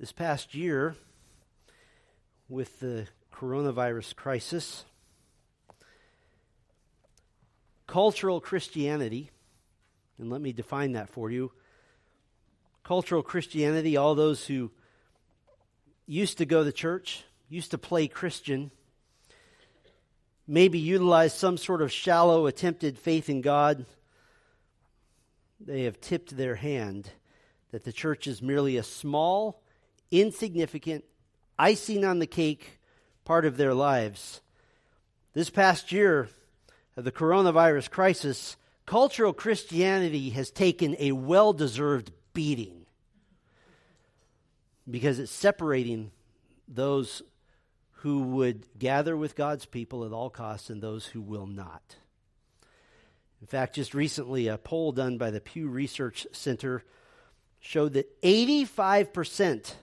This past year, with the coronavirus crisis, cultural Christianity, and let me define that for you. Cultural Christianity, all those who used to go to church, used to play Christian, maybe utilized some sort of shallow attempted faith in God, they have tipped their hand that the church is merely a small, insignificant, icing on the cake part of their lives. This past year of the coronavirus crisis, cultural Christianity has taken a well deserved beating because it's separating those who would gather with God's people at all costs and those who will not. In fact, just recently, a poll done by the Pew Research Center showed that 85%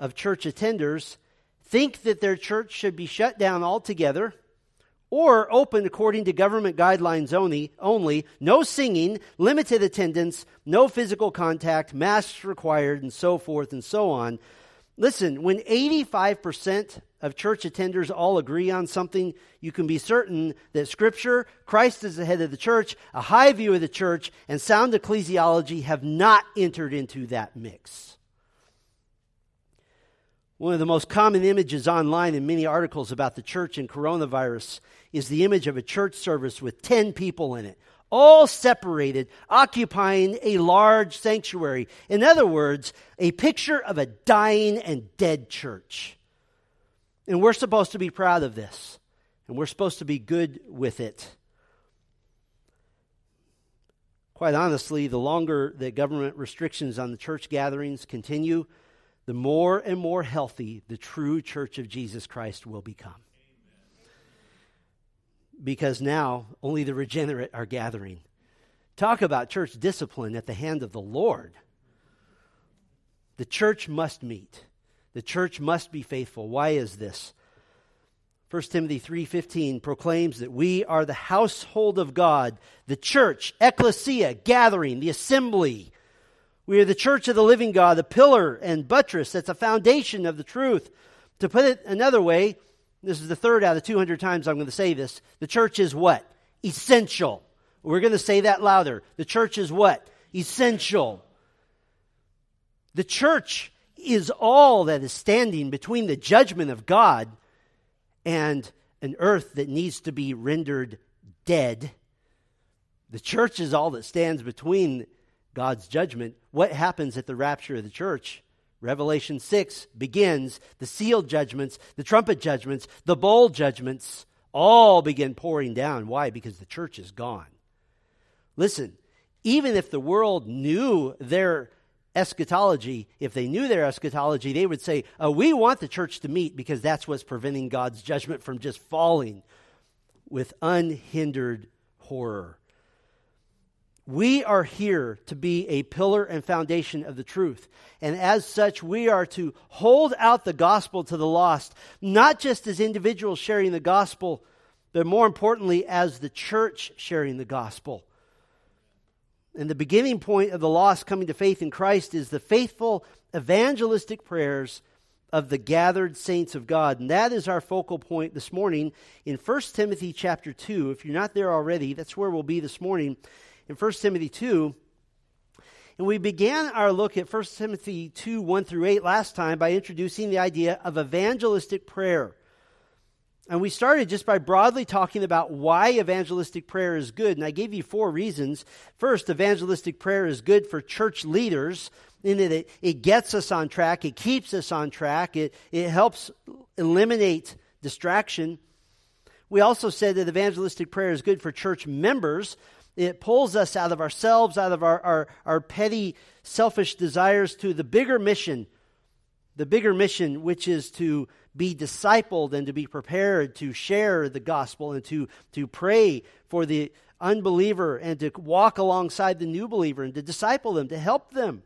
of church attenders think that their church should be shut down altogether or open according to government guidelines only, only no singing, limited attendance, no physical contact, masks required, and so forth and so on. Listen, when 85% of church attenders all agree on something, you can be certain that Scripture, Christ is the head of the church, a high view of the church, and sound ecclesiology have not entered into that mix. One of the most common images online in many articles about the church and coronavirus is the image of a church service with 10 people in it, all separated, occupying a large sanctuary. In other words, a picture of a dying and dead church. And we're supposed to be proud of this, and we're supposed to be good with it. Quite honestly, the longer that government restrictions on the church gatherings continue, the more and more healthy the true church of Jesus Christ will become. Because now only the regenerate are gathering. Talk about church discipline at the hand of the Lord. The church must meet. The church must be faithful. Why is this? 1 Timothy 3:15 proclaims that we are the household of God, the church, ecclesia, gathering, the assembly. We are the church of the living God, the pillar and buttress that's a foundation of the truth. To put it another way, this is the third out of 200 times I'm going to say this. The church is what? Essential. We're going to say that louder. The church is what? Essential. The church is all that is standing between the judgment of God and an earth that needs to be rendered dead. The church is all that stands between God's judgment. What happens at the rapture of the church? Revelation 6 begins the sealed judgments, the trumpet judgments, the bowl judgments all begin pouring down. Why? Because the church is gone. Listen, even if the world knew their eschatology, if they knew their eschatology, they would say, oh, We want the church to meet because that's what's preventing God's judgment from just falling with unhindered horror. We are here to be a pillar and foundation of the truth. And as such, we are to hold out the gospel to the lost, not just as individuals sharing the gospel, but more importantly, as the church sharing the gospel. And the beginning point of the lost coming to faith in Christ is the faithful evangelistic prayers of the gathered saints of God. And that is our focal point this morning in 1 Timothy chapter 2. If you're not there already, that's where we'll be this morning in 1 Timothy 2. And we began our look at 1 Timothy 2 1 through 8 last time by introducing the idea of evangelistic prayer. And we started just by broadly talking about why evangelistic prayer is good. And I gave you four reasons. First, evangelistic prayer is good for church leaders in that it, it gets us on track, it keeps us on track, it, it helps eliminate distraction. We also said that evangelistic prayer is good for church members. It pulls us out of ourselves, out of our, our, our petty, selfish desires to the bigger mission, the bigger mission, which is to be discipled and to be prepared to share the gospel and to, to pray for the unbeliever and to walk alongside the new believer and to disciple them, to help them.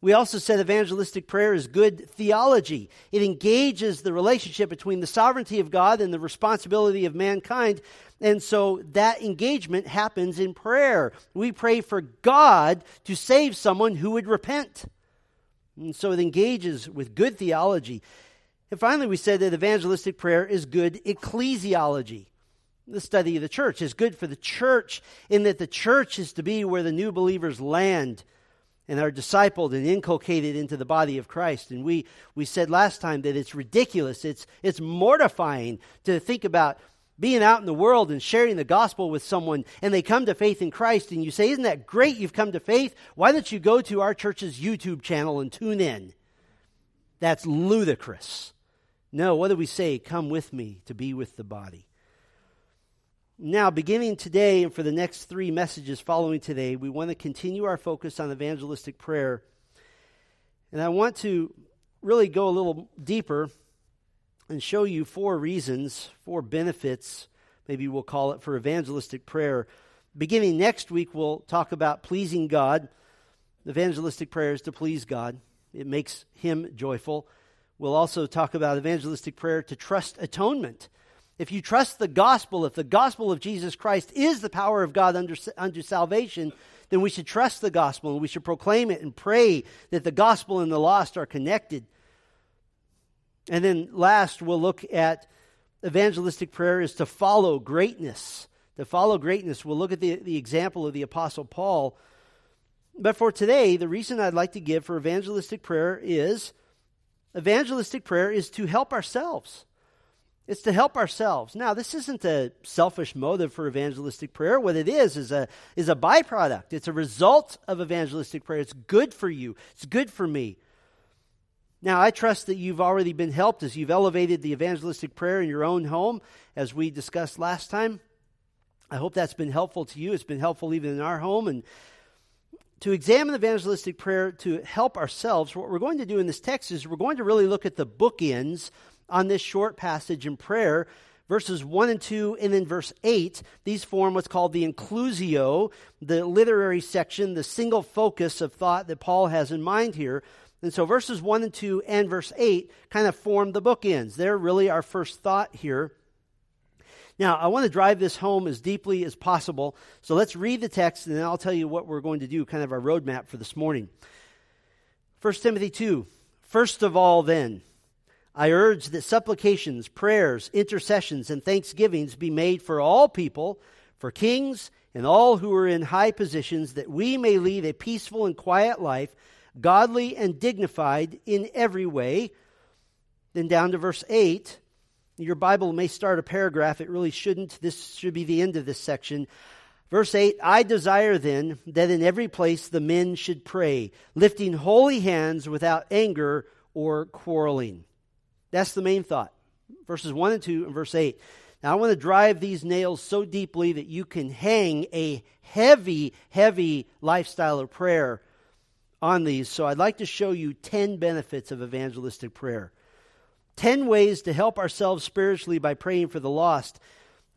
We also said evangelistic prayer is good theology. It engages the relationship between the sovereignty of God and the responsibility of mankind. And so that engagement happens in prayer. We pray for God to save someone who would repent. And so it engages with good theology. And finally, we said that evangelistic prayer is good ecclesiology. The study of the church is good for the church in that the church is to be where the new believers land and are discipled and inculcated into the body of Christ. And we, we said last time that it's ridiculous, it's, it's mortifying to think about being out in the world and sharing the gospel with someone and they come to faith in Christ and you say, Isn't that great? You've come to faith. Why don't you go to our church's YouTube channel and tune in? That's ludicrous. No, what do we say? Come with me to be with the body. Now, beginning today and for the next three messages following today, we want to continue our focus on evangelistic prayer. And I want to really go a little deeper and show you four reasons, four benefits, maybe we'll call it, for evangelistic prayer. Beginning next week, we'll talk about pleasing God. Evangelistic prayer is to please God, it makes Him joyful. We'll also talk about evangelistic prayer to trust atonement. If you trust the gospel, if the gospel of Jesus Christ is the power of God under salvation, then we should trust the gospel and we should proclaim it and pray that the gospel and the lost are connected. And then last, we'll look at evangelistic prayer is to follow greatness. To follow greatness. We'll look at the, the example of the Apostle Paul. But for today, the reason I'd like to give for evangelistic prayer is evangelistic prayer is to help ourselves. It's to help ourselves. Now, this isn't a selfish motive for evangelistic prayer. What it is is a, is a byproduct. It's a result of evangelistic prayer. It's good for you. It's good for me. Now, I trust that you've already been helped as you've elevated the evangelistic prayer in your own home, as we discussed last time. I hope that's been helpful to you. It's been helpful even in our home. And to examine evangelistic prayer to help ourselves, what we're going to do in this text is we're going to really look at the bookends on this short passage in prayer. Verses 1 and 2, and then verse 8, these form what's called the inclusio, the literary section, the single focus of thought that Paul has in mind here. And so verses 1 and 2 and verse 8 kind of form the bookends. They're really our first thought here. Now, I want to drive this home as deeply as possible. So let's read the text and then I'll tell you what we're going to do, kind of our roadmap for this morning. 1 Timothy 2. First of all, then, I urge that supplications, prayers, intercessions, and thanksgivings be made for all people, for kings, and all who are in high positions, that we may lead a peaceful and quiet life godly and dignified in every way. Then down to verse 8. Your Bible may start a paragraph. It really shouldn't. This should be the end of this section. Verse 8 I desire then that in every place the men should pray, lifting holy hands without anger or quarreling. That's the main thought. Verses 1 and 2 and verse 8. Now, I want to drive these nails so deeply that you can hang a heavy, heavy lifestyle of prayer on these, so I'd like to show you 10 benefits of evangelistic prayer. 10 ways to help ourselves spiritually by praying for the lost.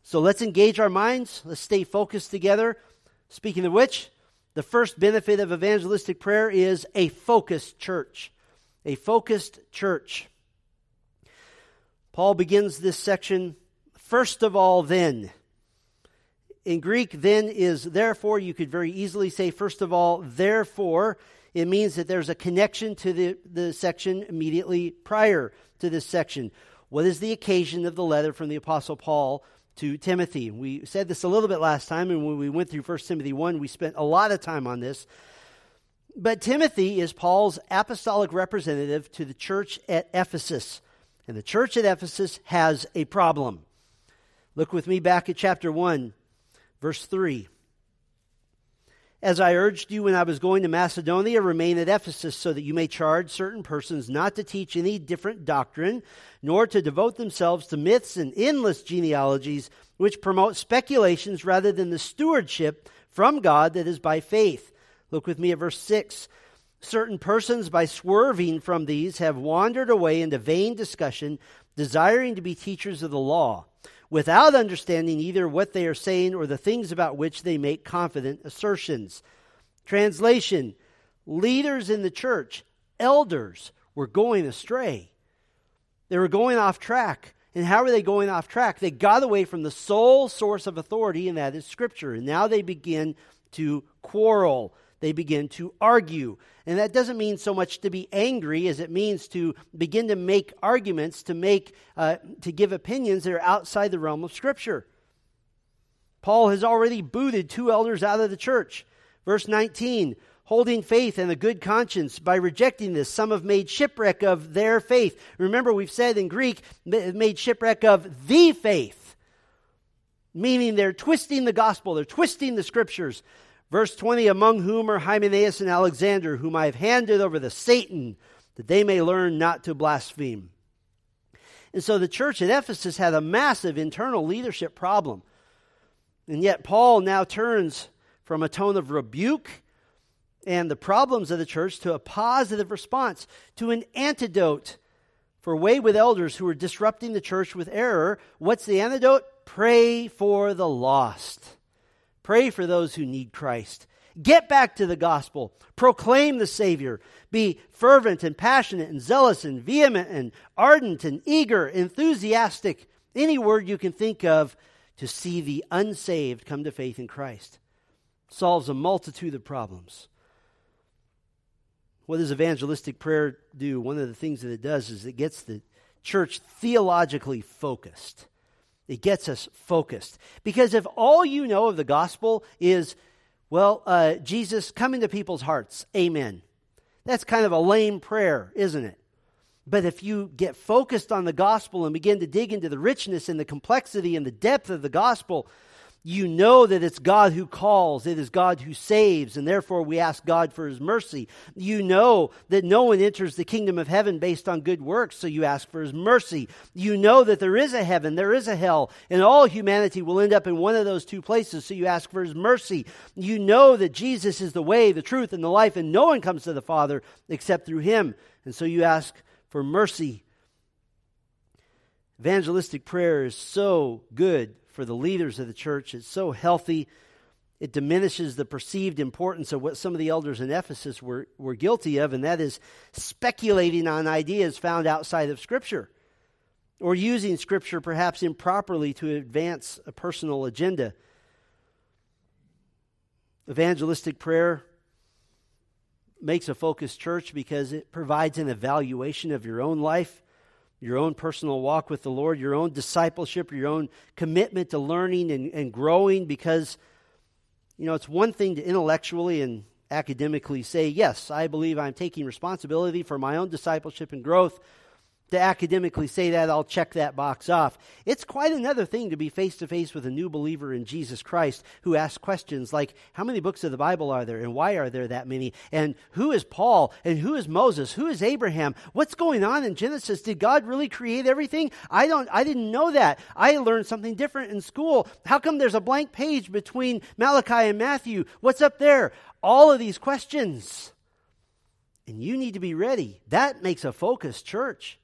So let's engage our minds. Let's stay focused together. Speaking of which, the first benefit of evangelistic prayer is a focused church. A focused church. Paul begins this section, first of all, then. In Greek, then is therefore. You could very easily say, first of all, therefore it means that there's a connection to the, the section immediately prior to this section. What is the occasion of the letter from the Apostle Paul to Timothy? We said this a little bit last time, and when we went through 1 Timothy 1, we spent a lot of time on this. But Timothy is Paul's apostolic representative to the church at Ephesus. And the church at Ephesus has a problem. Look with me back at chapter 1, verse 3. As I urged you when I was going to Macedonia, remain at Ephesus so that you may charge certain persons not to teach any different doctrine, nor to devote themselves to myths and endless genealogies which promote speculations rather than the stewardship from God that is by faith. Look with me at verse 6. Certain persons, by swerving from these, have wandered away into vain discussion, desiring to be teachers of the law without understanding either what they are saying or the things about which they make confident assertions. Translation Leaders in the church, elders, were going astray. They were going off track. And how are they going off track? They got away from the sole source of authority, and that is Scripture. And now they begin to quarrel. They begin to argue. And that doesn't mean so much to be angry as it means to begin to make arguments, to make, uh, to give opinions that are outside the realm of Scripture. Paul has already booted two elders out of the church. Verse 19, holding faith and a good conscience. By rejecting this, some have made shipwreck of their faith. Remember, we've said in Greek, made shipwreck of the faith, meaning they're twisting the gospel, they're twisting the scriptures. Verse 20, among whom are Hymenaeus and Alexander, whom I have handed over to Satan, that they may learn not to blaspheme. And so the church at Ephesus had a massive internal leadership problem. And yet, Paul now turns from a tone of rebuke and the problems of the church to a positive response, to an antidote for wayward elders who are disrupting the church with error. What's the antidote? Pray for the lost. Pray for those who need Christ. Get back to the gospel. Proclaim the Savior. Be fervent and passionate and zealous and vehement and ardent and eager, enthusiastic. Any word you can think of to see the unsaved come to faith in Christ. Solves a multitude of problems. What does evangelistic prayer do? One of the things that it does is it gets the church theologically focused. It gets us focused. Because if all you know of the gospel is, well, uh, Jesus, come into people's hearts, amen. That's kind of a lame prayer, isn't it? But if you get focused on the gospel and begin to dig into the richness and the complexity and the depth of the gospel, you know that it's God who calls, it is God who saves, and therefore we ask God for his mercy. You know that no one enters the kingdom of heaven based on good works, so you ask for his mercy. You know that there is a heaven, there is a hell, and all humanity will end up in one of those two places, so you ask for his mercy. You know that Jesus is the way, the truth, and the life, and no one comes to the Father except through him, and so you ask for mercy. Evangelistic prayer is so good for the leaders of the church. It's so healthy. It diminishes the perceived importance of what some of the elders in Ephesus were, were guilty of, and that is speculating on ideas found outside of Scripture or using Scripture perhaps improperly to advance a personal agenda. Evangelistic prayer makes a focused church because it provides an evaluation of your own life, your own personal walk with the Lord, your own discipleship, your own commitment to learning and, and growing. Because, you know, it's one thing to intellectually and academically say, yes, I believe I'm taking responsibility for my own discipleship and growth to academically say that, I'll check that box off. It's quite another thing to be face to face with a new believer in Jesus Christ who asks questions like, How many books of the Bible are there? And why are there that many? And who is Paul? And who is Moses? Who is Abraham? What's going on in Genesis? Did God really create everything? I don't, I didn't know that. I learned something different in school. How come there's a blank page between Malachi and Matthew? What's up there? All of these questions. And you need to be ready. That makes a focused church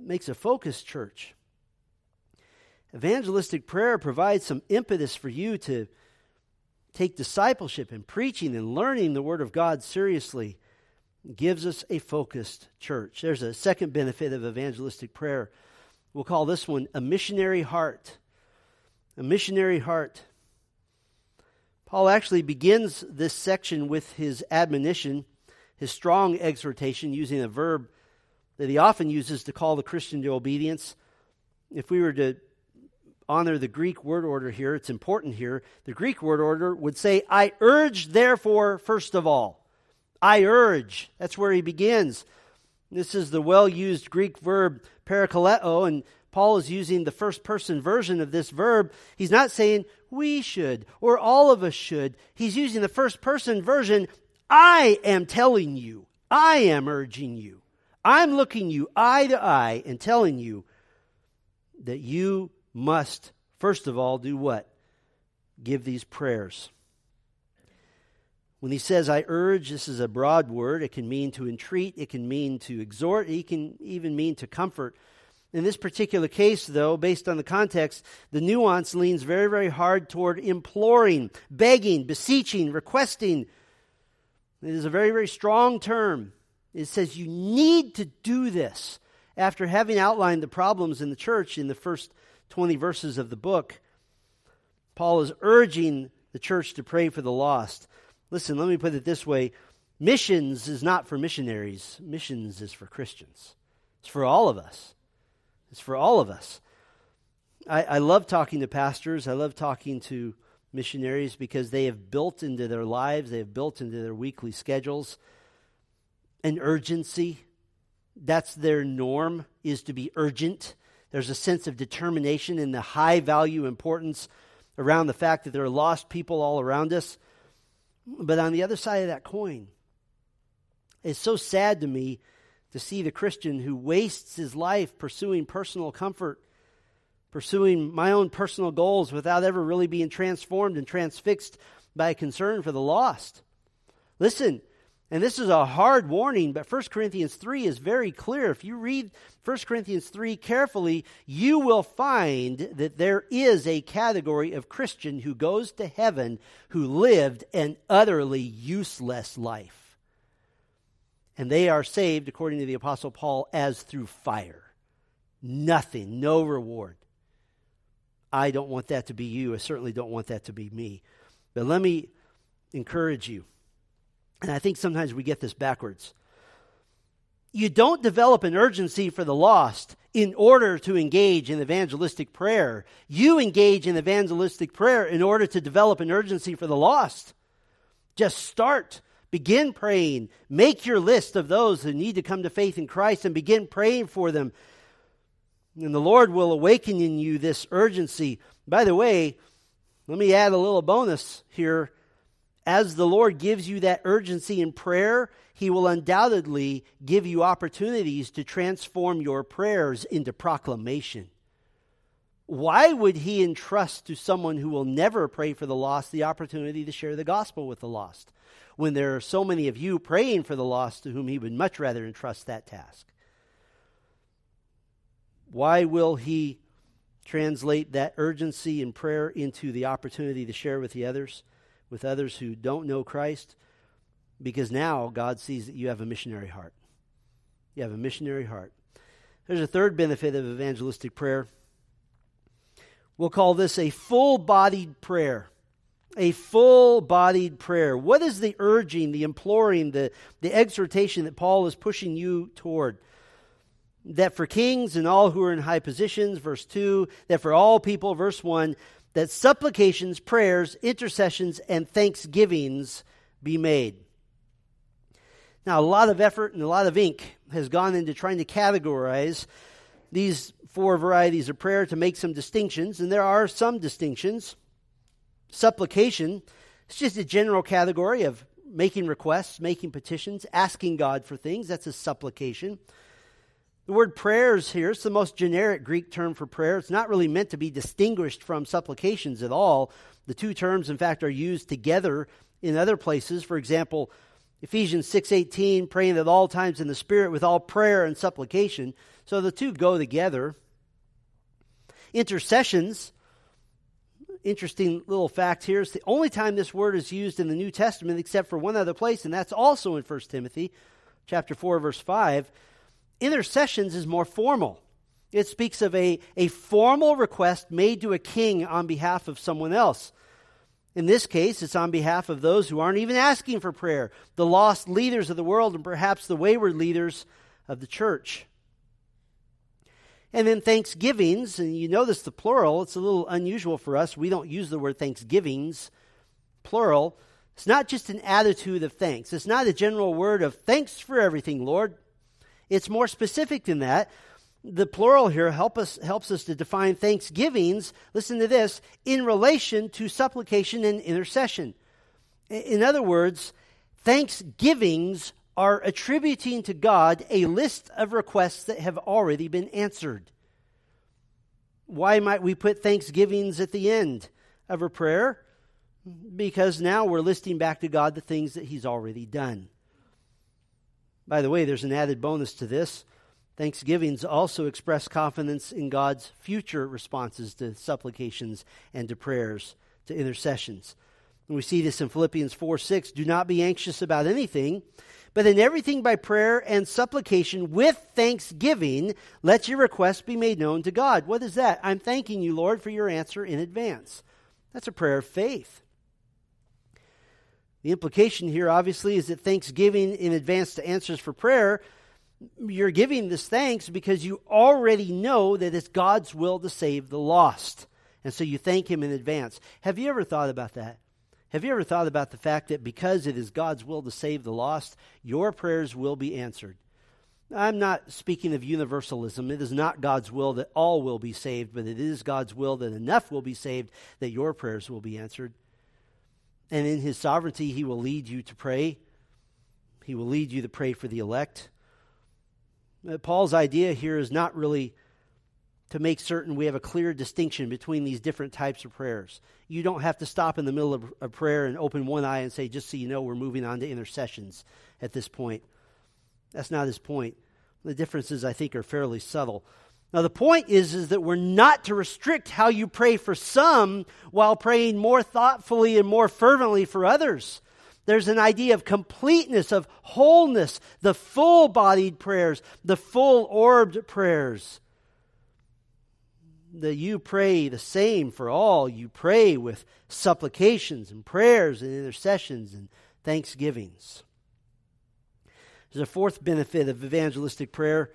makes a focused church. Evangelistic prayer provides some impetus for you to take discipleship and preaching and learning the Word of God seriously. Gives us a focused church. There's a second benefit of evangelistic prayer. We'll call this one a missionary heart. A missionary heart. Paul actually begins this section with his admonition, his strong exhortation, using a verb that he often uses to call the Christian to obedience. If we were to honor the Greek word order here, it's important here. The Greek word order would say, I urge, therefore, first of all. I urge. That's where he begins. This is the well used Greek verb parakaleo, and Paul is using the first person version of this verb. He's not saying we should or all of us should. He's using the first person version. I am telling you, I am urging you. I'm looking you eye to eye and telling you that you must, first of all, do what? Give these prayers. When he says, I urge, this is a broad word. It can mean to entreat, it can mean to exhort, it can even mean to comfort. In this particular case, though, based on the context, the nuance leans very, very hard toward imploring, begging, beseeching, requesting. It is a very, very strong term. It says you need to do this. After having outlined the problems in the church in the first 20 verses of the book, Paul is urging the church to pray for the lost. Listen, let me put it this way missions is not for missionaries, missions is for Christians. It's for all of us. It's for all of us. I, I love talking to pastors, I love talking to missionaries because they have built into their lives, they have built into their weekly schedules an urgency. That's their norm, is to be urgent. There's a sense of determination and the high value importance around the fact that there are lost people all around us. But on the other side of that coin, it's so sad to me to see the Christian who wastes his life pursuing personal comfort, pursuing my own personal goals without ever really being transformed and transfixed by a concern for the lost. Listen, and this is a hard warning, but 1 Corinthians 3 is very clear. If you read 1 Corinthians 3 carefully, you will find that there is a category of Christian who goes to heaven who lived an utterly useless life. And they are saved, according to the Apostle Paul, as through fire. Nothing, no reward. I don't want that to be you. I certainly don't want that to be me. But let me encourage you and I think sometimes we get this backwards. You don't develop an urgency for the lost in order to engage in evangelistic prayer. You engage in evangelistic prayer in order to develop an urgency for the lost. Just start. Begin praying. Make your list of those who need to come to faith in Christ and begin praying for them. And the Lord will awaken in you this urgency. By the way, let me add a little bonus here as the Lord gives you that urgency in prayer, He will undoubtedly give you opportunities to transform your prayers into proclamation. Why would He entrust to someone who will never pray for the lost the opportunity to share the gospel with the lost when there are so many of you praying for the lost to whom He would much rather entrust that task? Why will He translate that urgency in prayer into the opportunity to share with the others? With others who don't know Christ because now God sees that you have a missionary heart. You have a missionary heart. There's a third benefit of evangelistic prayer. We'll call this a full bodied prayer. A full bodied prayer. What is the urging, the imploring, the, the exhortation that Paul is pushing you toward? That for kings and all who are in high positions, verse 2, that for all people, verse 1, that supplications, prayers, intercessions, and thanksgivings be made. Now, a lot of effort and a lot of ink has gone into trying to categorize these four varieties of prayer to make some distinctions, and there are some distinctions. Supplication, it's just a general category of making requests, making petitions, asking God for things. That's a supplication. The word prayers here is the most generic Greek term for prayer. It's not really meant to be distinguished from supplications at all. The two terms, in fact, are used together in other places. For example, Ephesians 6:18, praying at all times in the Spirit with all prayer and supplication. So the two go together. Intercessions, interesting little fact here, is the only time this word is used in the New Testament except for one other place, and that's also in 1 Timothy chapter 4, verse 5. Intercessions is more formal. It speaks of a, a formal request made to a king on behalf of someone else. In this case, it's on behalf of those who aren't even asking for prayer, the lost leaders of the world, and perhaps the wayward leaders of the church. And then thanksgivings, and you notice the plural, it's a little unusual for us. We don't use the word thanksgivings, plural. It's not just an attitude of thanks. It's not a general word of thanks for everything, Lord. It's more specific than that. The plural here help us, helps us to define thanksgivings, listen to this, in relation to supplication and intercession. In other words, thanksgivings are attributing to God a list of requests that have already been answered. Why might we put thanksgivings at the end of a prayer? Because now we're listing back to God the things that He's already done. By the way, there's an added bonus to this. Thanksgivings also express confidence in God's future responses to supplications and to prayers, to intercessions. And we see this in Philippians 4 6. Do not be anxious about anything, but in everything by prayer and supplication with thanksgiving, let your requests be made known to God. What is that? I'm thanking you, Lord, for your answer in advance. That's a prayer of faith. The implication here, obviously, is that thanksgiving in advance to answers for prayer, you're giving this thanks because you already know that it's God's will to save the lost. And so you thank Him in advance. Have you ever thought about that? Have you ever thought about the fact that because it is God's will to save the lost, your prayers will be answered? I'm not speaking of universalism. It is not God's will that all will be saved, but it is God's will that enough will be saved that your prayers will be answered. And in His sovereignty, He will lead you to pray. He will lead you to pray for the elect. Uh, Paul's idea here is not really to make certain we have a clear distinction between these different types of prayers. You don't have to stop in the middle of a prayer and open one eye and say, just so you know, we're moving on to intercessions at this point. That's not his point. The differences, I think, are fairly subtle. Now, the point is, is that we're not to restrict how you pray for some while praying more thoughtfully and more fervently for others. There's an idea of completeness, of wholeness, the full bodied prayers, the full orbed prayers. That you pray the same for all. You pray with supplications and prayers and intercessions and thanksgivings. There's a fourth benefit of evangelistic prayer.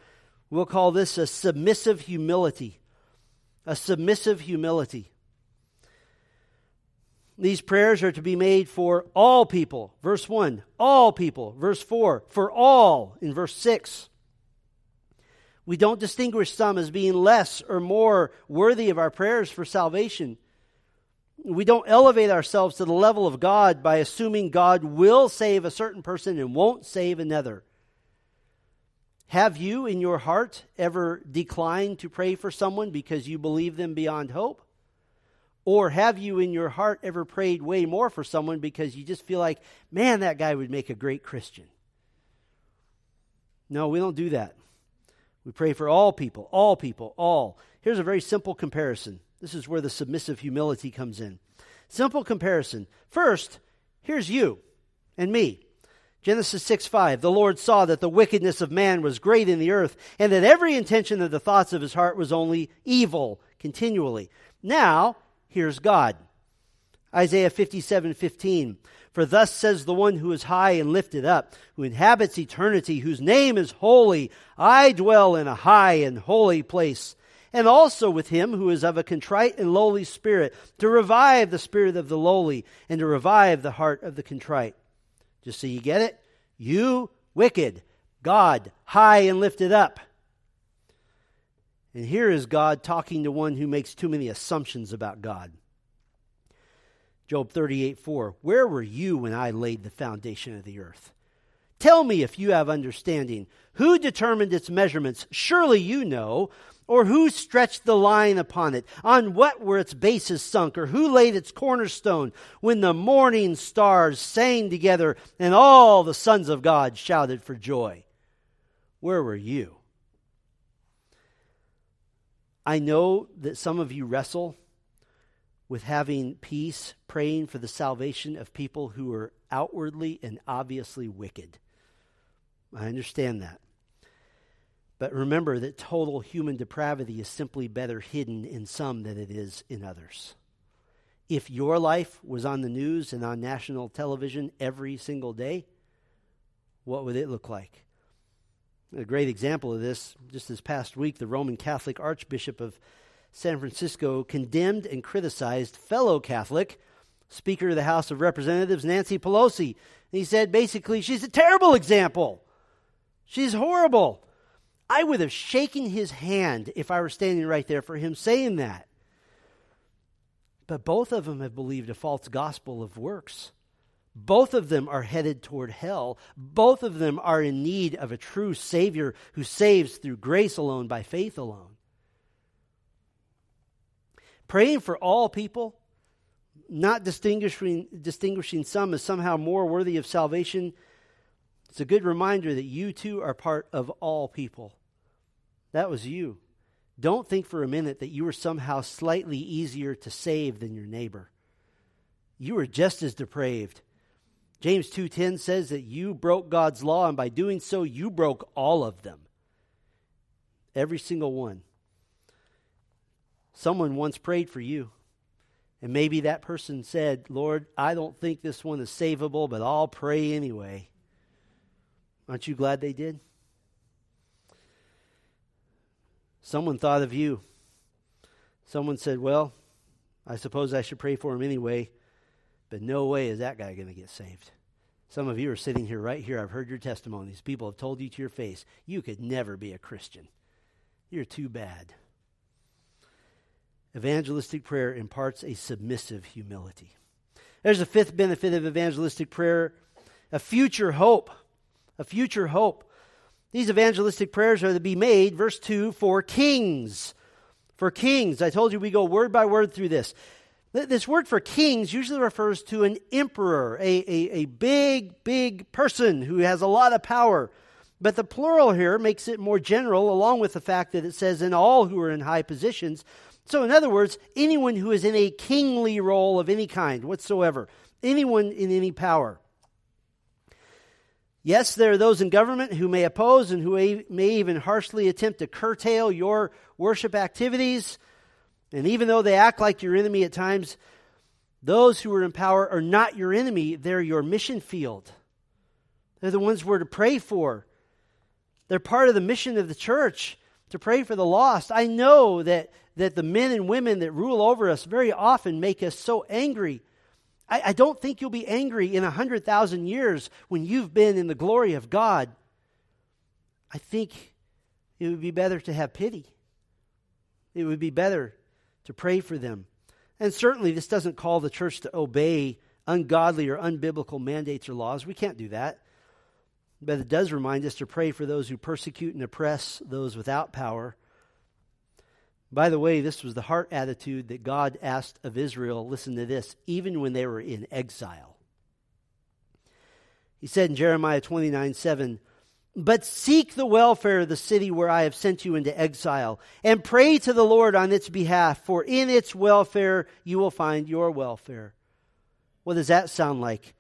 We'll call this a submissive humility. A submissive humility. These prayers are to be made for all people. Verse 1, all people. Verse 4, for all in verse 6. We don't distinguish some as being less or more worthy of our prayers for salvation. We don't elevate ourselves to the level of God by assuming God will save a certain person and won't save another. Have you in your heart ever declined to pray for someone because you believe them beyond hope? Or have you in your heart ever prayed way more for someone because you just feel like, man, that guy would make a great Christian? No, we don't do that. We pray for all people, all people, all. Here's a very simple comparison. This is where the submissive humility comes in. Simple comparison. First, here's you and me. Genesis 6 5. The Lord saw that the wickedness of man was great in the earth, and that every intention of the thoughts of his heart was only evil continually. Now, here's God. Isaiah 57 15. For thus says the one who is high and lifted up, who inhabits eternity, whose name is holy. I dwell in a high and holy place, and also with him who is of a contrite and lowly spirit, to revive the spirit of the lowly, and to revive the heart of the contrite. Just so you get it, you wicked, God high and lifted up. And here is God talking to one who makes too many assumptions about God. Job 38 4. Where were you when I laid the foundation of the earth? Tell me if you have understanding. Who determined its measurements? Surely you know. Or who stretched the line upon it? On what were its bases sunk? Or who laid its cornerstone? When the morning stars sang together and all the sons of God shouted for joy. Where were you? I know that some of you wrestle with having peace, praying for the salvation of people who are outwardly and obviously wicked. I understand that. But remember that total human depravity is simply better hidden in some than it is in others. If your life was on the news and on national television every single day, what would it look like? A great example of this, just this past week, the Roman Catholic Archbishop of San Francisco condemned and criticized fellow Catholic Speaker of the House of Representatives, Nancy Pelosi. And he said basically, she's a terrible example. She's horrible. I would have shaken his hand if I were standing right there for him saying that. But both of them have believed a false gospel of works. Both of them are headed toward hell. Both of them are in need of a true Savior who saves through grace alone, by faith alone. Praying for all people, not distinguishing, distinguishing some as somehow more worthy of salvation, it's a good reminder that you too are part of all people. That was you. Don't think for a minute that you were somehow slightly easier to save than your neighbor. You were just as depraved. James 2:10 says that you broke God's law and by doing so you broke all of them. Every single one. Someone once prayed for you. And maybe that person said, Lord, I don't think this one is savable, but I'll pray anyway. Aren't you glad they did? Someone thought of you. Someone said, Well, I suppose I should pray for him anyway, but no way is that guy going to get saved. Some of you are sitting here right here. I've heard your testimonies. People have told you to your face, you could never be a Christian. You're too bad. Evangelistic prayer imparts a submissive humility. There's a fifth benefit of evangelistic prayer a future hope. A future hope. These evangelistic prayers are to be made, verse 2, for kings. For kings. I told you we go word by word through this. This word for kings usually refers to an emperor, a, a, a big, big person who has a lot of power. But the plural here makes it more general, along with the fact that it says in all who are in high positions. So, in other words, anyone who is in a kingly role of any kind whatsoever, anyone in any power. Yes, there are those in government who may oppose and who may even harshly attempt to curtail your worship activities. And even though they act like your enemy at times, those who are in power are not your enemy, they're your mission field. They're the ones we're to pray for. They're part of the mission of the church to pray for the lost. I know that, that the men and women that rule over us very often make us so angry. I, I don't think you'll be angry in a hundred thousand years when you've been in the glory of God. I think it would be better to have pity. It would be better to pray for them. And certainly, this doesn't call the church to obey ungodly or unbiblical mandates or laws. We can't do that. But it does remind us to pray for those who persecute and oppress those without power. By the way, this was the heart attitude that God asked of Israel. Listen to this, even when they were in exile. He said in Jeremiah 29 7, But seek the welfare of the city where I have sent you into exile, and pray to the Lord on its behalf, for in its welfare you will find your welfare. What does that sound like?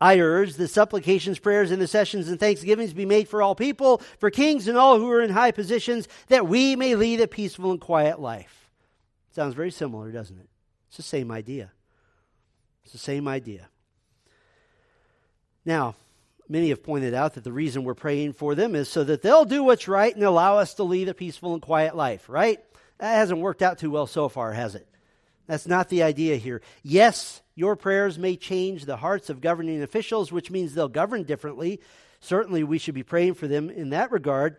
I urge that supplications, prayers, intercessions, and thanksgivings be made for all people, for kings and all who are in high positions, that we may lead a peaceful and quiet life. Sounds very similar, doesn't it? It's the same idea. It's the same idea. Now, many have pointed out that the reason we're praying for them is so that they'll do what's right and allow us to lead a peaceful and quiet life, right? That hasn't worked out too well so far, has it? That's not the idea here. Yes, your prayers may change the hearts of governing officials, which means they'll govern differently. Certainly, we should be praying for them in that regard.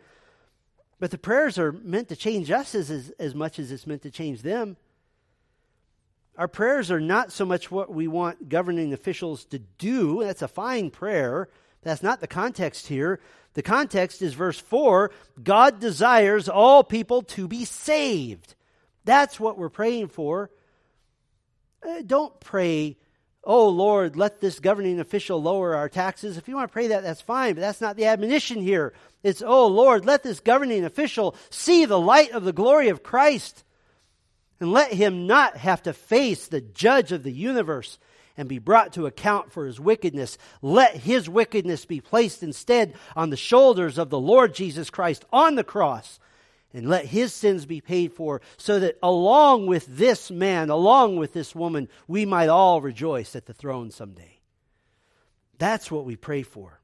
But the prayers are meant to change us as, as, as much as it's meant to change them. Our prayers are not so much what we want governing officials to do. That's a fine prayer. That's not the context here. The context is verse 4 God desires all people to be saved. That's what we're praying for. Uh, don't pray, oh Lord, let this governing official lower our taxes. If you want to pray that, that's fine, but that's not the admonition here. It's, oh Lord, let this governing official see the light of the glory of Christ. And let him not have to face the judge of the universe and be brought to account for his wickedness. Let his wickedness be placed instead on the shoulders of the Lord Jesus Christ on the cross and let his sins be paid for, so that along with this man, along with this woman, we might all rejoice at the throne someday. That's what we pray for.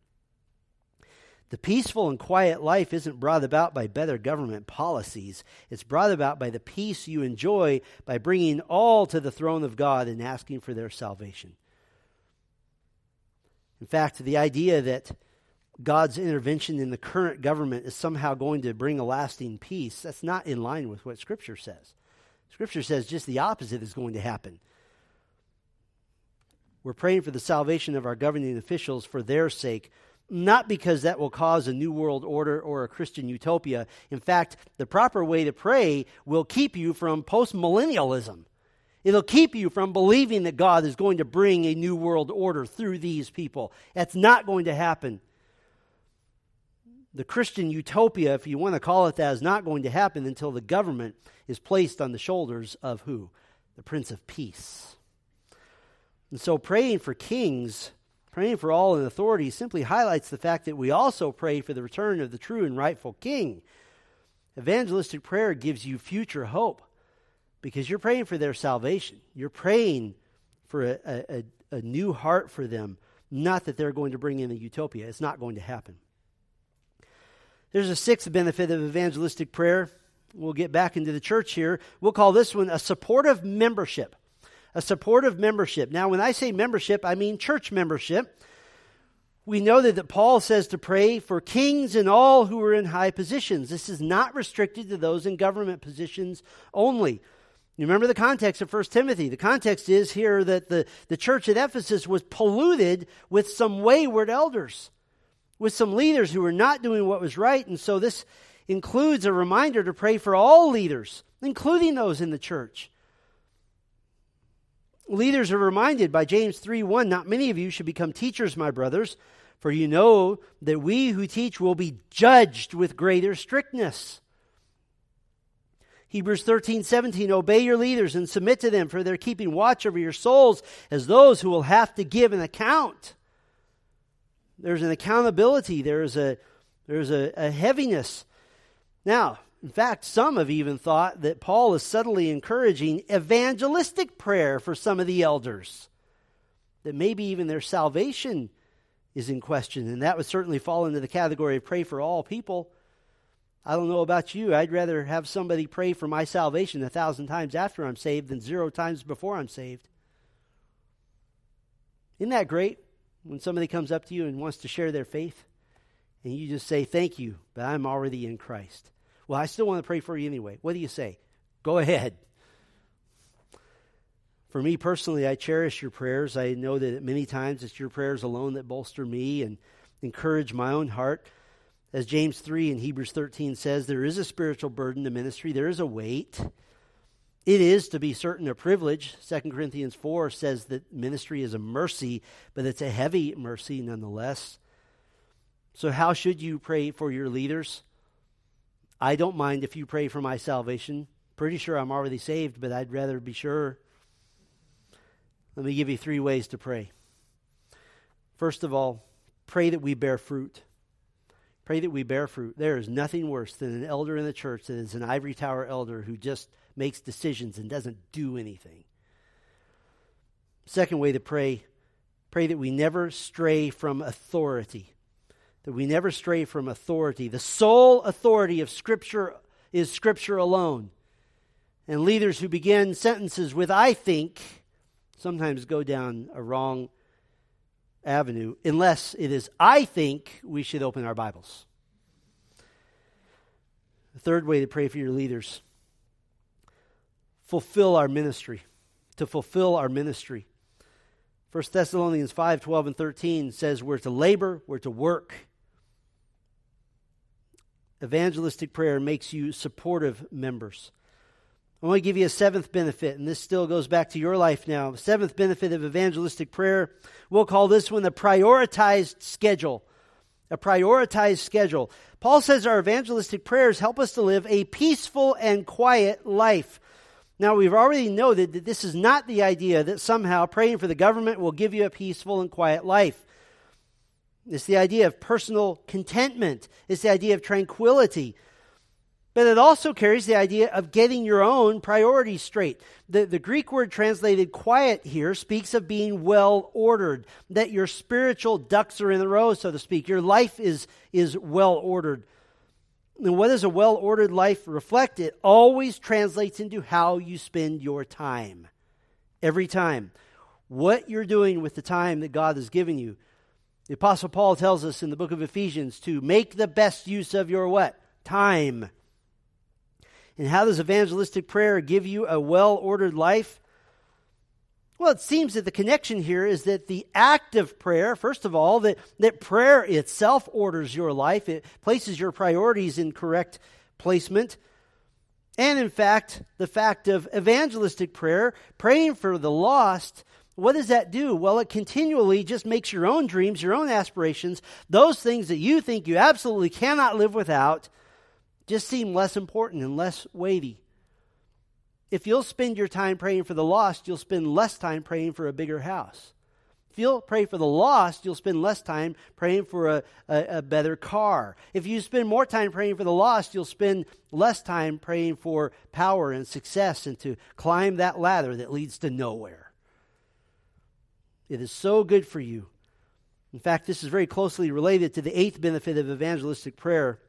The peaceful and quiet life isn't brought about by better government policies. It's brought about by the peace you enjoy by bringing all to the throne of God and asking for their salvation. In fact, the idea that God's intervention in the current government is somehow going to bring a lasting peace. That's not in line with what Scripture says. Scripture says just the opposite is going to happen. We're praying for the salvation of our governing officials for their sake, not because that will cause a new world order or a Christian utopia. In fact, the proper way to pray will keep you from postmillennialism. It'll keep you from believing that God is going to bring a new world order through these people. That's not going to happen the Christian utopia, if you want to call it that, is not going to happen until the government is placed on the shoulders of who? The Prince of Peace. And so praying for kings, praying for all in authority, simply highlights the fact that we also pray for the return of the true and rightful king. Evangelistic prayer gives you future hope because you're praying for their salvation. You're praying for a, a, a new heart for them, not that they're going to bring in a utopia. It's not going to happen. There's a sixth benefit of evangelistic prayer. We'll get back into the church here. We'll call this one a supportive membership. A supportive membership. Now, when I say membership, I mean church membership. We know that, that Paul says to pray for kings and all who are in high positions. This is not restricted to those in government positions only. You remember the context of 1 Timothy. The context is here that the, the church at Ephesus was polluted with some wayward elders, with some leaders who were not doing what was right. And so this includes a reminder to pray for all leaders, including those in the church. Leaders are reminded by James 3 1 Not many of you should become teachers, my brothers, for you know that we who teach will be judged with greater strictness. Hebrews 13, 17, obey your leaders and submit to them, for they're keeping watch over your souls as those who will have to give an account. There's an accountability, there's a, there's a, a heaviness. Now, in fact, some have even thought that Paul is subtly encouraging evangelistic prayer for some of the elders, that maybe even their salvation is in question. And that would certainly fall into the category of pray for all people. I don't know about you. I'd rather have somebody pray for my salvation a thousand times after I'm saved than zero times before I'm saved. Isn't that great when somebody comes up to you and wants to share their faith? And you just say, Thank you, but I'm already in Christ. Well, I still want to pray for you anyway. What do you say? Go ahead. For me personally, I cherish your prayers. I know that many times it's your prayers alone that bolster me and encourage my own heart. As James 3 and Hebrews 13 says, there is a spiritual burden to ministry, there is a weight. It is, to be certain, a privilege. 2 Corinthians 4 says that ministry is a mercy, but it's a heavy mercy nonetheless. So, how should you pray for your leaders? I don't mind if you pray for my salvation. Pretty sure I'm already saved, but I'd rather be sure. Let me give you three ways to pray. First of all, pray that we bear fruit. Pray that we bear fruit. There is nothing worse than an elder in the church that is an ivory tower elder who just makes decisions and doesn't do anything. Second way to pray pray that we never stray from authority. That we never stray from authority. The sole authority of Scripture is Scripture alone. And leaders who begin sentences with I think sometimes go down a wrong avenue unless it is, I think we should open our Bibles. The third way to pray for your leaders fulfill our ministry. To fulfill our ministry. 1 Thessalonians 5 12 and 13 says we're to labor, we're to work. Evangelistic prayer makes you supportive members. I want to give you a seventh benefit, and this still goes back to your life now. The Seventh benefit of evangelistic prayer, we'll call this one the prioritized schedule. A prioritized schedule. Paul says our evangelistic prayers help us to live a peaceful and quiet life. Now, we've already noted that this is not the idea that somehow praying for the government will give you a peaceful and quiet life. It's the idea of personal contentment. It's the idea of tranquility. But it also carries the idea of getting your own priorities straight. The, the Greek word translated quiet here speaks of being well ordered, that your spiritual ducks are in a row, so to speak. Your life is, is well ordered. And what does a well ordered life reflect? It always translates into how you spend your time. Every time. What you're doing with the time that God has given you. The Apostle Paul tells us in the book of Ephesians to make the best use of your what? Time. And how does evangelistic prayer give you a well ordered life? Well, it seems that the connection here is that the act of prayer, first of all, that, that prayer itself orders your life, it places your priorities in correct placement. And in fact, the fact of evangelistic prayer, praying for the lost, what does that do? Well, it continually just makes your own dreams, your own aspirations, those things that you think you absolutely cannot live without, just seem less important and less weighty. If you'll spend your time praying for the lost, you'll spend less time praying for a bigger house, If you'll pray for the lost, you'll spend less time praying for a, a, a, better car. If you spend more time praying for the lost, you'll spend less time praying for power and success and to climb that ladder that leads to nowhere. It is so good for you. In fact, this is very closely related to the eighth benefit of evangelistic prayer.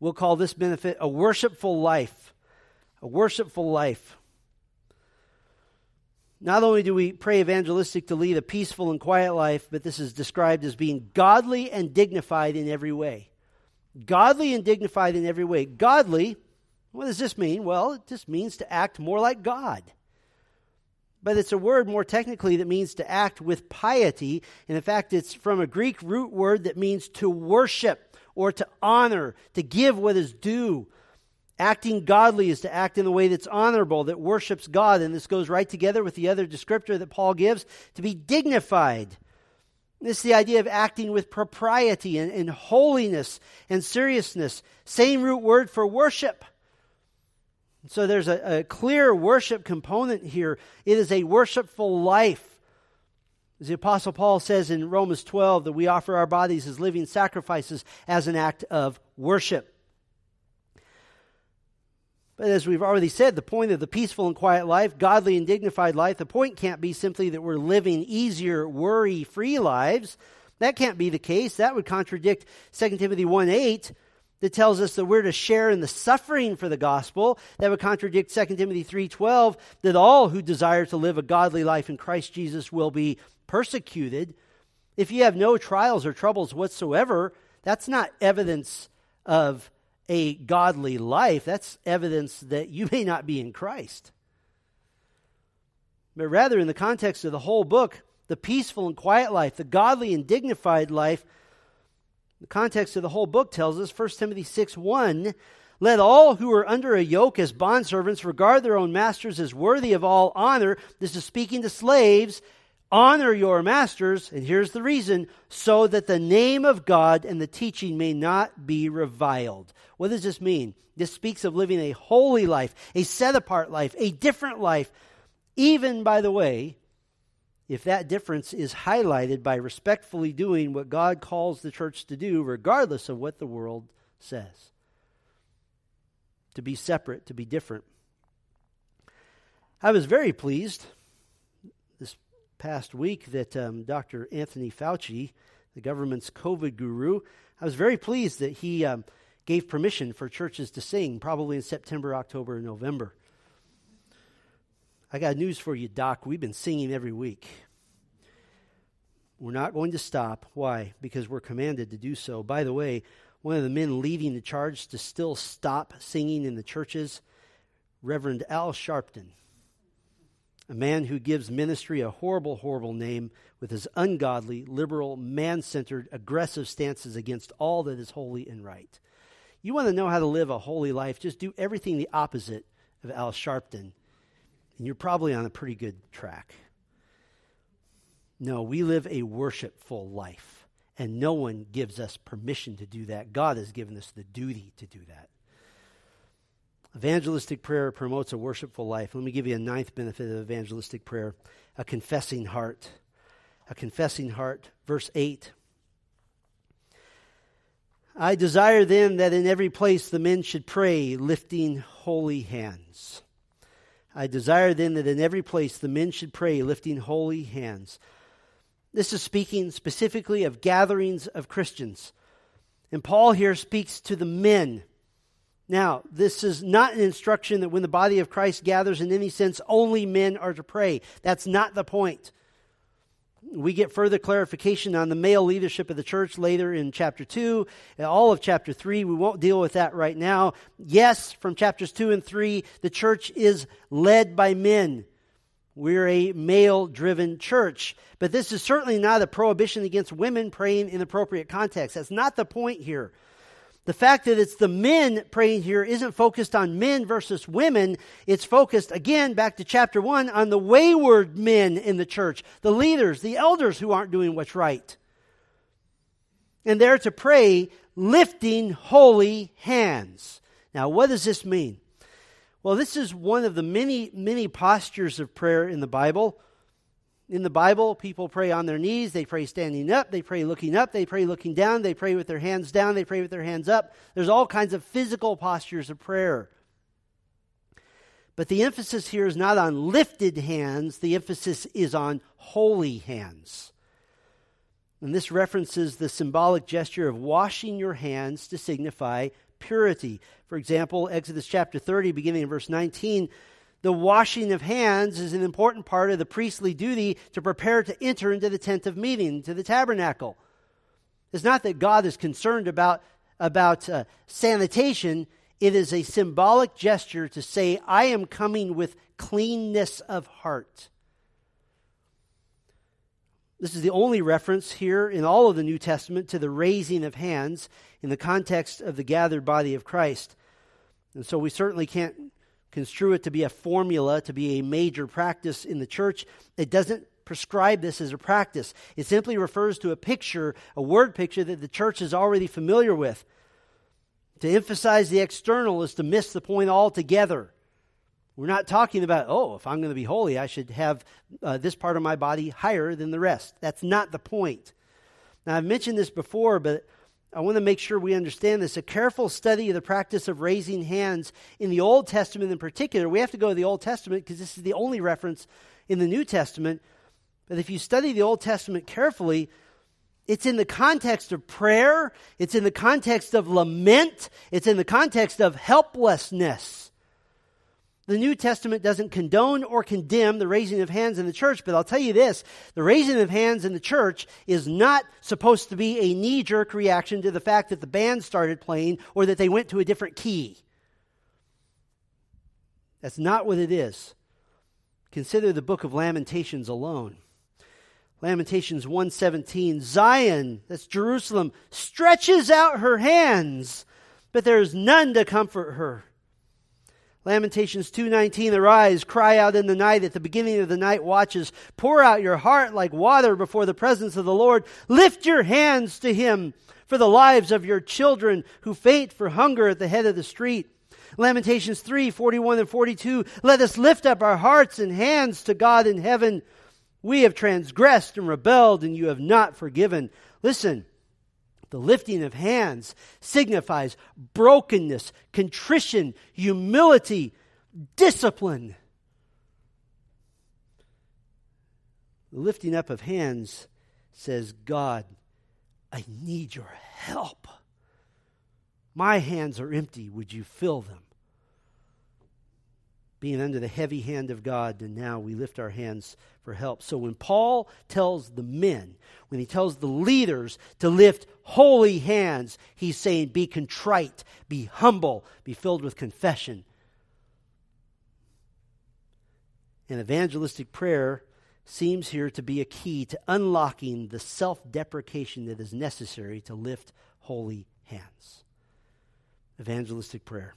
We'll call this benefit a worshipful life. A worshipful life. Not only do we pray evangelistic to lead a peaceful and quiet life, but this is described as being godly and dignified in every way. Godly and dignified in every way. Godly, what does this mean? Well, it just means to act more like God. But it's a word more technically that means to act with piety. And in fact, it's from a Greek root word that means to worship or to honor, to give what is due. Acting godly is to act in a way that's honorable, that worships God. And this goes right together with the other descriptor that Paul gives to be dignified. This is the idea of acting with propriety and, and holiness and seriousness. Same root word for worship. So there's a, a clear worship component here. It is a worshipful life. As the Apostle Paul says in Romans 12, that we offer our bodies as living sacrifices as an act of worship. But as we've already said, the point of the peaceful and quiet life, godly and dignified life, the point can't be simply that we're living easier, worry free lives. That can't be the case. That would contradict 2 Timothy 1 8 that tells us that we're to share in the suffering for the gospel. That would contradict 2 Timothy 3:12 that all who desire to live a godly life in Christ Jesus will be persecuted. If you have no trials or troubles whatsoever, that's not evidence of a godly life, that's evidence that you may not be in Christ. But rather, in the context of the whole book, the peaceful and quiet life, the godly and dignified life, the context of the whole book tells us 1 Timothy 6 1 let all who are under a yoke as bondservants regard their own masters as worthy of all honor. This is speaking to slaves Honor your masters, and here's the reason, so that the name of God and the teaching may not be reviled. What does this mean? This speaks of living a holy life, a set apart life, a different life, even, by the way, if that difference is highlighted by respectfully doing what God calls the church to do, regardless of what the world says. To be separate, to be different. I was very pleased past week that um, Dr. Anthony Fauci, the government's COVID guru, I was very pleased that he um, gave permission for churches to sing, probably in September, October, and November. I got news for you, Doc. We've been singing every week. We're not going to stop. Why? Because we're commanded to do so. By the way, one of the men leading the charge to still stop singing in the churches, Reverend Al Sharpton a man who gives ministry a horrible, horrible name with his ungodly, liberal, man centered, aggressive stances against all that is holy and right. You want to know how to live a holy life, just do everything the opposite of Al Sharpton, and you're probably on a pretty good track. No, we live a worshipful life, and no one gives us permission to do that. God has given us the duty to do that. Evangelistic prayer promotes a worshipful life. Let me give you a ninth benefit of evangelistic prayer a confessing heart. A confessing heart. Verse 8. I desire then that in every place the men should pray, lifting holy hands. I desire then that in every place the men should pray, lifting holy hands. This is speaking specifically of gatherings of Christians. And Paul here speaks to the men now, this is not an instruction that when the body of Christ gathers in any sense, only men are to pray. That's not the point. We get further clarification on the male leadership of the church later in chapter 2, all of chapter 3. We won't deal with that right now. Yes, from chapters 2 and 3, the church is led by men. We're a male driven church. But this is certainly not a prohibition against women praying in appropriate context. That's not the point here. The fact that it's the men praying here isn't focused on men versus women. It's focused, again, back to chapter 1, on the wayward men in the church, the leaders, the elders who aren't doing what's right. And they're to pray lifting holy hands. Now, what does this mean? Well, this is one of the many, many postures of prayer in the Bible. In the Bible, people pray on their knees, they pray standing up, they pray looking up, they pray looking down, they pray with their hands down, they pray with their hands up. There's all kinds of physical postures of prayer. But the emphasis here is not on lifted hands, the emphasis is on holy hands. And this references the symbolic gesture of washing your hands to signify purity. For example, Exodus chapter 30, beginning in verse 19, the washing of hands is an important part of the priestly duty to prepare to enter into the tent of meeting, to the tabernacle. It's not that God is concerned about, about uh, sanitation, it is a symbolic gesture to say, I am coming with cleanness of heart. This is the only reference here in all of the New Testament to the raising of hands in the context of the gathered body of Christ. And so we certainly can't construe it to be a formula, to be a major practice in the church. It doesn't prescribe this as a practice. It simply refers to a picture, a word picture that the church is already familiar with. To emphasize the external is to miss the point altogether. We're not talking about, oh, if I'm going to be holy, I should have uh, this part of my body higher than the rest. That's not the point. Now, I've mentioned this before, but I want to make sure we understand this. A careful study of the practice of raising hands in the Old Testament in particular, we have to go to the Old Testament because this is the only reference in the New Testament. But if you study the Old Testament carefully, it's in the context of prayer, it's in the context of lament, it's in the context of helplessness. The New Testament doesn't condone or condemn the raising of hands in the church, but I'll tell you this the raising of hands in the church is not supposed to be a knee jerk reaction to the fact that the band started playing or that they went to a different key. That's not what it is. Consider the book of Lamentations alone. Lamentations 117 Zion, that's Jerusalem, stretches out her hands, but there is none to comfort her. Lamentations 2:19 Arise cry out in the night. At the beginning of the night watches. Pour out your heart like water before the presence of the Lord. Lift your hands to him for the lives of your children who faint for hunger at the head of the street. Lamentations 3:41 and 42 Let us lift up our hearts and hands to God in heaven. We have transgressed and rebelled and you have not forgiven. Listen the lifting of hands signifies brokenness, contrition, humility, discipline. The lifting up of hands says, God, I need your help. My hands are empty. Would you fill them? Being under the heavy hand of God, and now we lift our hands for help. So when Paul tells the men, when he tells the leaders to lift holy hands, he's saying, be contrite, be humble, be filled with confession. And evangelistic prayer seems here to be a key to unlocking the self deprecation that is necessary to lift holy hands. Evangelistic prayer.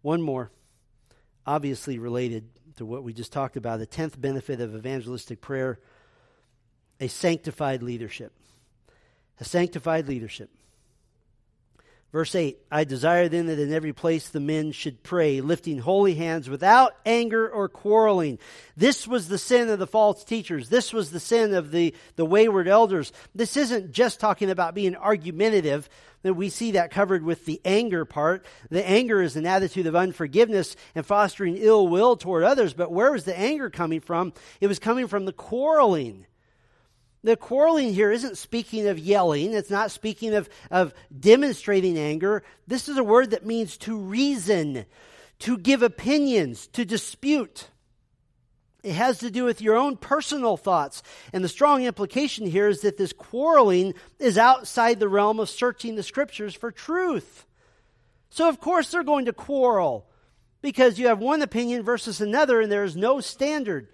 One more obviously related to what we just talked about. The tenth benefit of evangelistic prayer a sanctified leadership. A sanctified leadership. Verse 8 I desire then that in every place the men should pray, lifting holy hands without anger or quarreling. This was the sin of the false teachers. This was the sin of the, the wayward elders. This isn't just talking about being argumentative. That we see that covered with the anger part. The anger is an attitude of unforgiveness and fostering ill will toward others. But where was the anger coming from? It was coming from the quarreling. The quarreling here isn't speaking of yelling, it's not speaking of, of demonstrating anger. This is a word that means to reason, to give opinions, to dispute. It has to do with your own personal thoughts. And the strong implication here is that this quarreling is outside the realm of searching the scriptures for truth. So, of course, they're going to quarrel because you have one opinion versus another and there is no standard.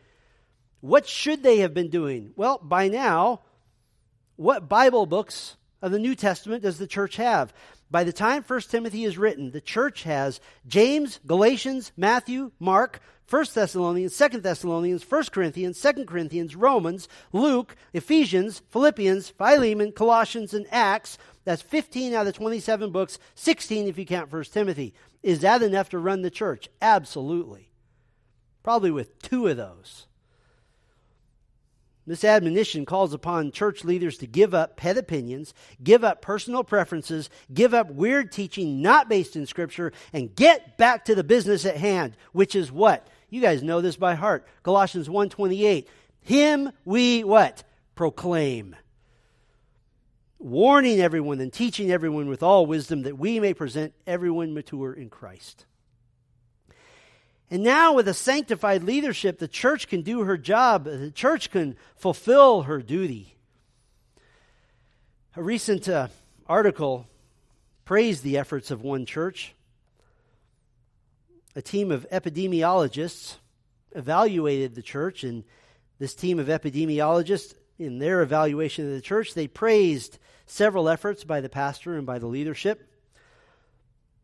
What should they have been doing? Well, by now, what Bible books of the New Testament does the church have? By the time 1 Timothy is written, the church has James, Galatians, Matthew, Mark, 1 Thessalonians, 2 Thessalonians, 1 Corinthians, 2 Corinthians, Romans, Luke, Ephesians, Philippians, Philemon, Colossians, and Acts. That's 15 out of the 27 books, 16 if you count 1 Timothy. Is that enough to run the church? Absolutely. Probably with two of those. This admonition calls upon church leaders to give up pet opinions, give up personal preferences, give up weird teaching not based in Scripture, and get back to the business at hand, which is what? You guys know this by heart. Colossians 1.28. Him we what? Proclaim. Warning everyone and teaching everyone with all wisdom that we may present everyone mature in Christ. And now, with a sanctified leadership, the church can do her job. The church can fulfill her duty. A recent uh, article praised the efforts of one church. A team of epidemiologists evaluated the church, and this team of epidemiologists, in their evaluation of the church, they praised several efforts by the pastor and by the leadership.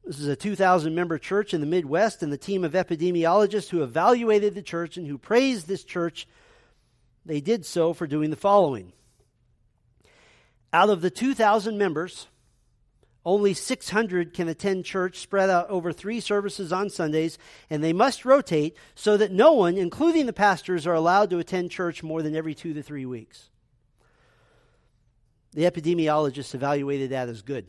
This is a 2,000 member church in the Midwest, and the team of epidemiologists who evaluated the church and who praised this church, they did so for doing the following. Out of the 2,000 members, only 600 can attend church spread out over three services on Sundays, and they must rotate so that no one, including the pastors, are allowed to attend church more than every two to three weeks. The epidemiologists evaluated that as good.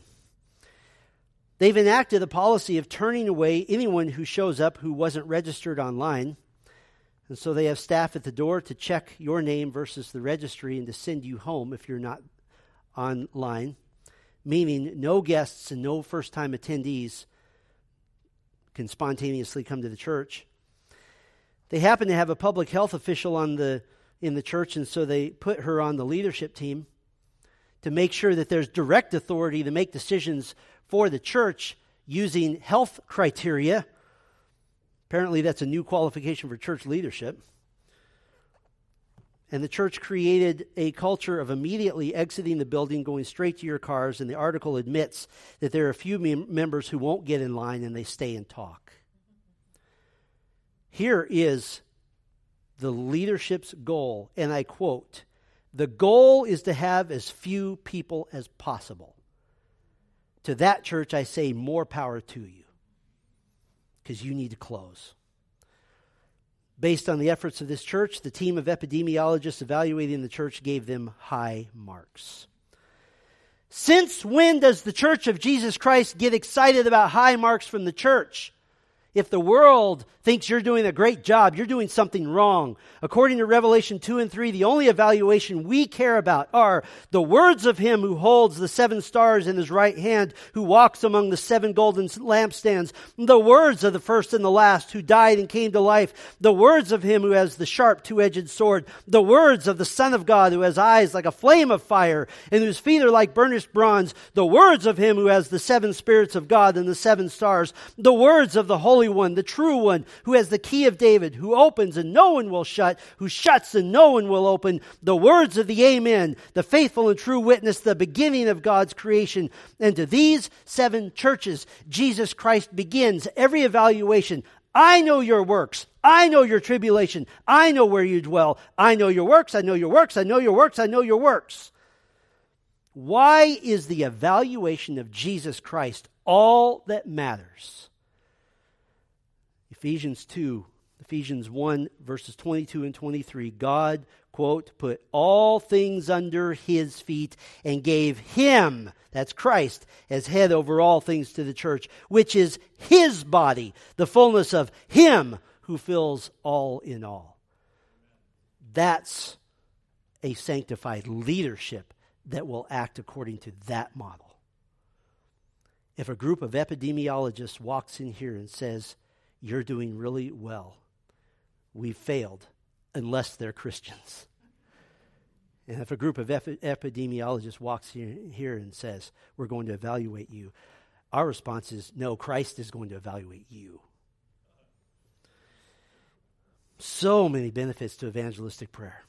They've enacted a policy of turning away anyone who shows up who wasn't registered online. And so they have staff at the door to check your name versus the registry and to send you home if you're not online, meaning no guests and no first time attendees can spontaneously come to the church. They happen to have a public health official on the in the church and so they put her on the leadership team to make sure that there's direct authority to make decisions for the church using health criteria. Apparently, that's a new qualification for church leadership. And the church created a culture of immediately exiting the building, going straight to your cars. And the article admits that there are a few mem- members who won't get in line and they stay and talk. Here is the leadership's goal, and I quote The goal is to have as few people as possible. To that church, I say, more power to you because you need to close. Based on the efforts of this church, the team of epidemiologists evaluating the church gave them high marks. Since when does the church of Jesus Christ get excited about high marks from the church? If the world thinks you're doing a great job, you're doing something wrong. According to Revelation 2 and 3, the only evaluation we care about are the words of him who holds the seven stars in his right hand, who walks among the seven golden lampstands, the words of the first and the last, who died and came to life, the words of him who has the sharp two-edged sword, the words of the Son of God who has eyes like a flame of fire and whose feet are like burnished bronze, the words of him who has the seven spirits of God and the seven stars, the words of the Holy One, the true one, who has the key of David, who opens and no one will shut, who shuts and no one will open, the words of the Amen, the faithful and true witness, the beginning of God's creation. And to these seven churches, Jesus Christ begins every evaluation. I know your works. I know your tribulation. I know where you dwell. I know your works. I know your works. I know your works. I know your works. Why is the evaluation of Jesus Christ all that matters? Ephesians 2, Ephesians 1, verses 22 and 23. God, quote, put all things under his feet and gave him, that's Christ, as head over all things to the church, which is his body, the fullness of him who fills all in all. That's a sanctified leadership that will act according to that model. If a group of epidemiologists walks in here and says, you're doing really well. We failed unless they're Christians. And if a group of epidemiologists walks here, here and says, We're going to evaluate you, our response is, No, Christ is going to evaluate you. So many benefits to evangelistic prayer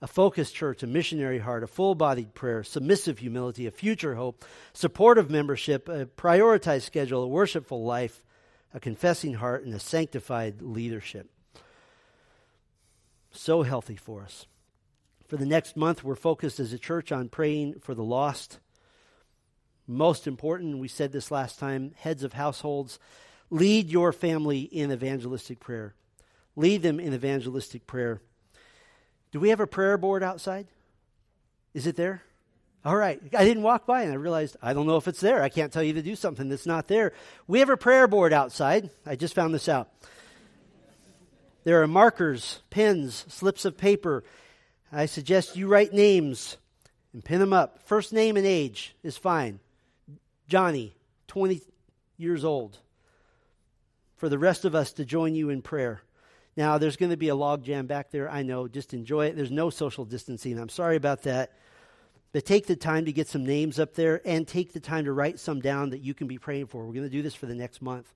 a focused church, a missionary heart, a full bodied prayer, submissive humility, a future hope, supportive membership, a prioritized schedule, a worshipful life, a confessing heart, and a sanctified leadership. So healthy for us. For the next month, we're focused as a church on praying for the lost. Most important, we said this last time, heads of households, lead your family in evangelistic prayer. Lead them in evangelistic prayer. Do we have a prayer board outside? Is it there? All right. I didn't walk by and I realized I don't know if it's there. I can't tell you to do something that's not there. We have a prayer board outside. I just found this out. There are markers, pens, slips of paper. I suggest you write names and pin them up. First name and age is fine. Johnny, 20 years old. For the rest of us to join you in prayer. Now, there's going to be a log jam back there. I know. Just enjoy it. There's no social distancing. I'm sorry about that. But take the time to get some names up there and take the time to write some down that you can be praying for. We're going to do this for the next month.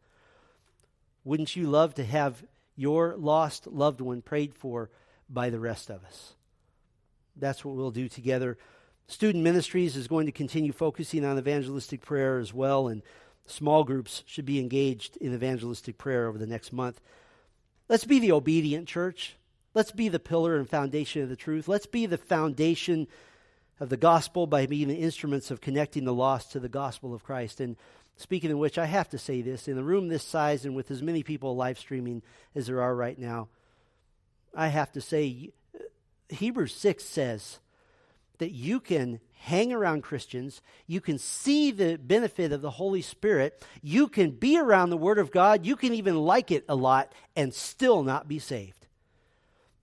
Wouldn't you love to have your lost loved one prayed for by the rest of us. That's what we'll do together. Student Ministries is going to continue focusing on evangelistic prayer as well, and small groups should be engaged in evangelistic prayer over the next month. Let's be the obedient church. Let's be the pillar and foundation of the truth. Let's be the foundation of the gospel by being the instruments of connecting the lost to the gospel of Christ. And Speaking of which, I have to say this. In a room this size and with as many people live streaming as there are right now, I have to say, Hebrews 6 says that you can hang around Christians, you can see the benefit of the Holy Spirit, you can be around the Word of God, you can even like it a lot and still not be saved.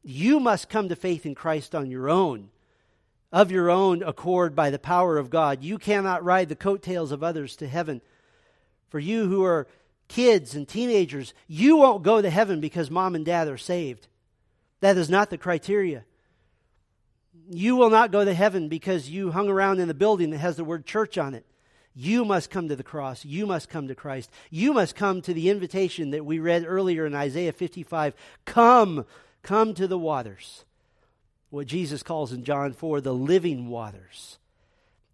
You must come to faith in Christ on your own, of your own accord by the power of God. You cannot ride the coattails of others to heaven. For you who are kids and teenagers, you won't go to heaven because mom and dad are saved. That is not the criteria. You will not go to heaven because you hung around in a building that has the word church on it. You must come to the cross. You must come to Christ. You must come to the invitation that we read earlier in Isaiah 55. Come, come to the waters. What Jesus calls in John 4 the living waters.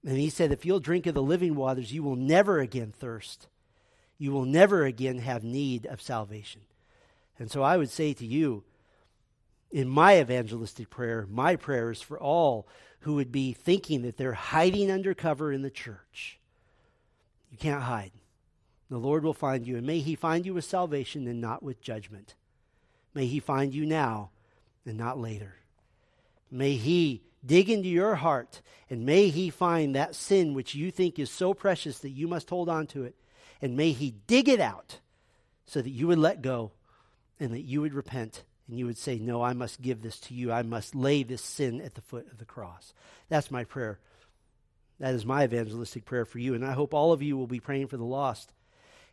And he said, if you'll drink of the living waters, you will never again thirst you will never again have need of salvation. And so I would say to you, in my evangelistic prayer, my prayer is for all who would be thinking that they're hiding under cover in the church. You can't hide. The Lord will find you, and may He find you with salvation and not with judgment. May He find you now and not later. May He dig into your heart, and may He find that sin which you think is so precious that you must hold on to it and may He dig it out so that you would let go and that you would repent and you would say, No, I must give this to you. I must lay this sin at the foot of the cross. That's my prayer. That is my evangelistic prayer for you. And I hope all of you will be praying for the lost.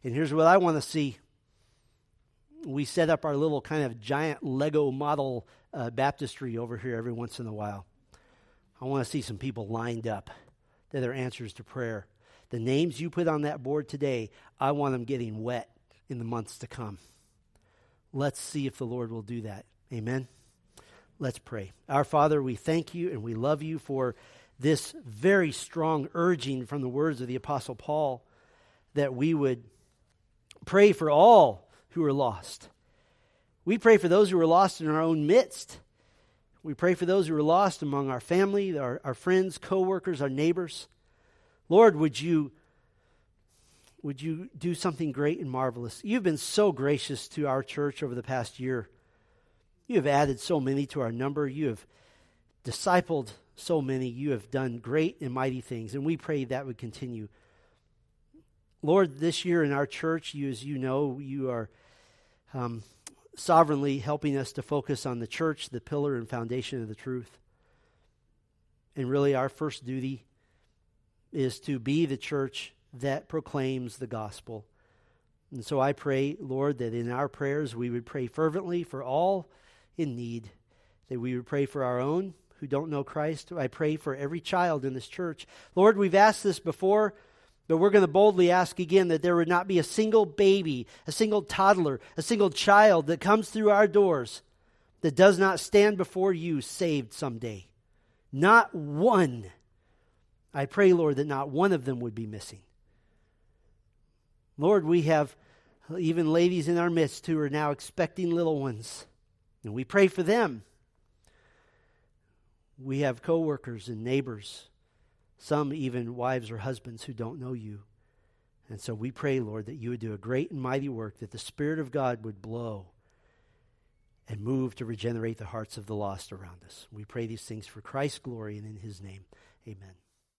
And here's what I want to see we set up our little kind of giant Lego model uh, baptistry over here every once in a while. I want to see some people lined up that are answers to prayer. The names you put on that board today, I want them getting wet in the months to come. Let's see if the Lord will do that. Amen. Let's pray. Our Father, we thank you and we love you for this very strong urging from the words of the Apostle Paul that we would pray for all who are lost. We pray for those who are lost in our own midst. We pray for those who are lost among our family, our, our friends, co workers, our neighbors. Lord, would you would you do something great and marvelous? You've been so gracious to our church over the past year. You have added so many to our number. You have discipled so many. You have done great and mighty things, and we pray that would continue. Lord, this year in our church, you, as you know, you are um, sovereignly helping us to focus on the church, the pillar and foundation of the truth. And really, our first duty is to be the church that proclaims the gospel. And so I pray, Lord, that in our prayers we would pray fervently for all in need, that we would pray for our own who don't know Christ. I pray for every child in this church. Lord, we've asked this before, but we're going to boldly ask again that there would not be a single baby, a single toddler, a single child that comes through our doors that does not stand before you saved someday. Not one. I pray, Lord, that not one of them would be missing. Lord, we have even ladies in our midst who are now expecting little ones, and we pray for them. We have coworkers and neighbors, some even wives or husbands who don't know you. And so we pray, Lord, that you would do a great and mighty work, that the Spirit of God would blow, and move to regenerate the hearts of the lost around us. We pray these things for Christ's glory and in his name. Amen.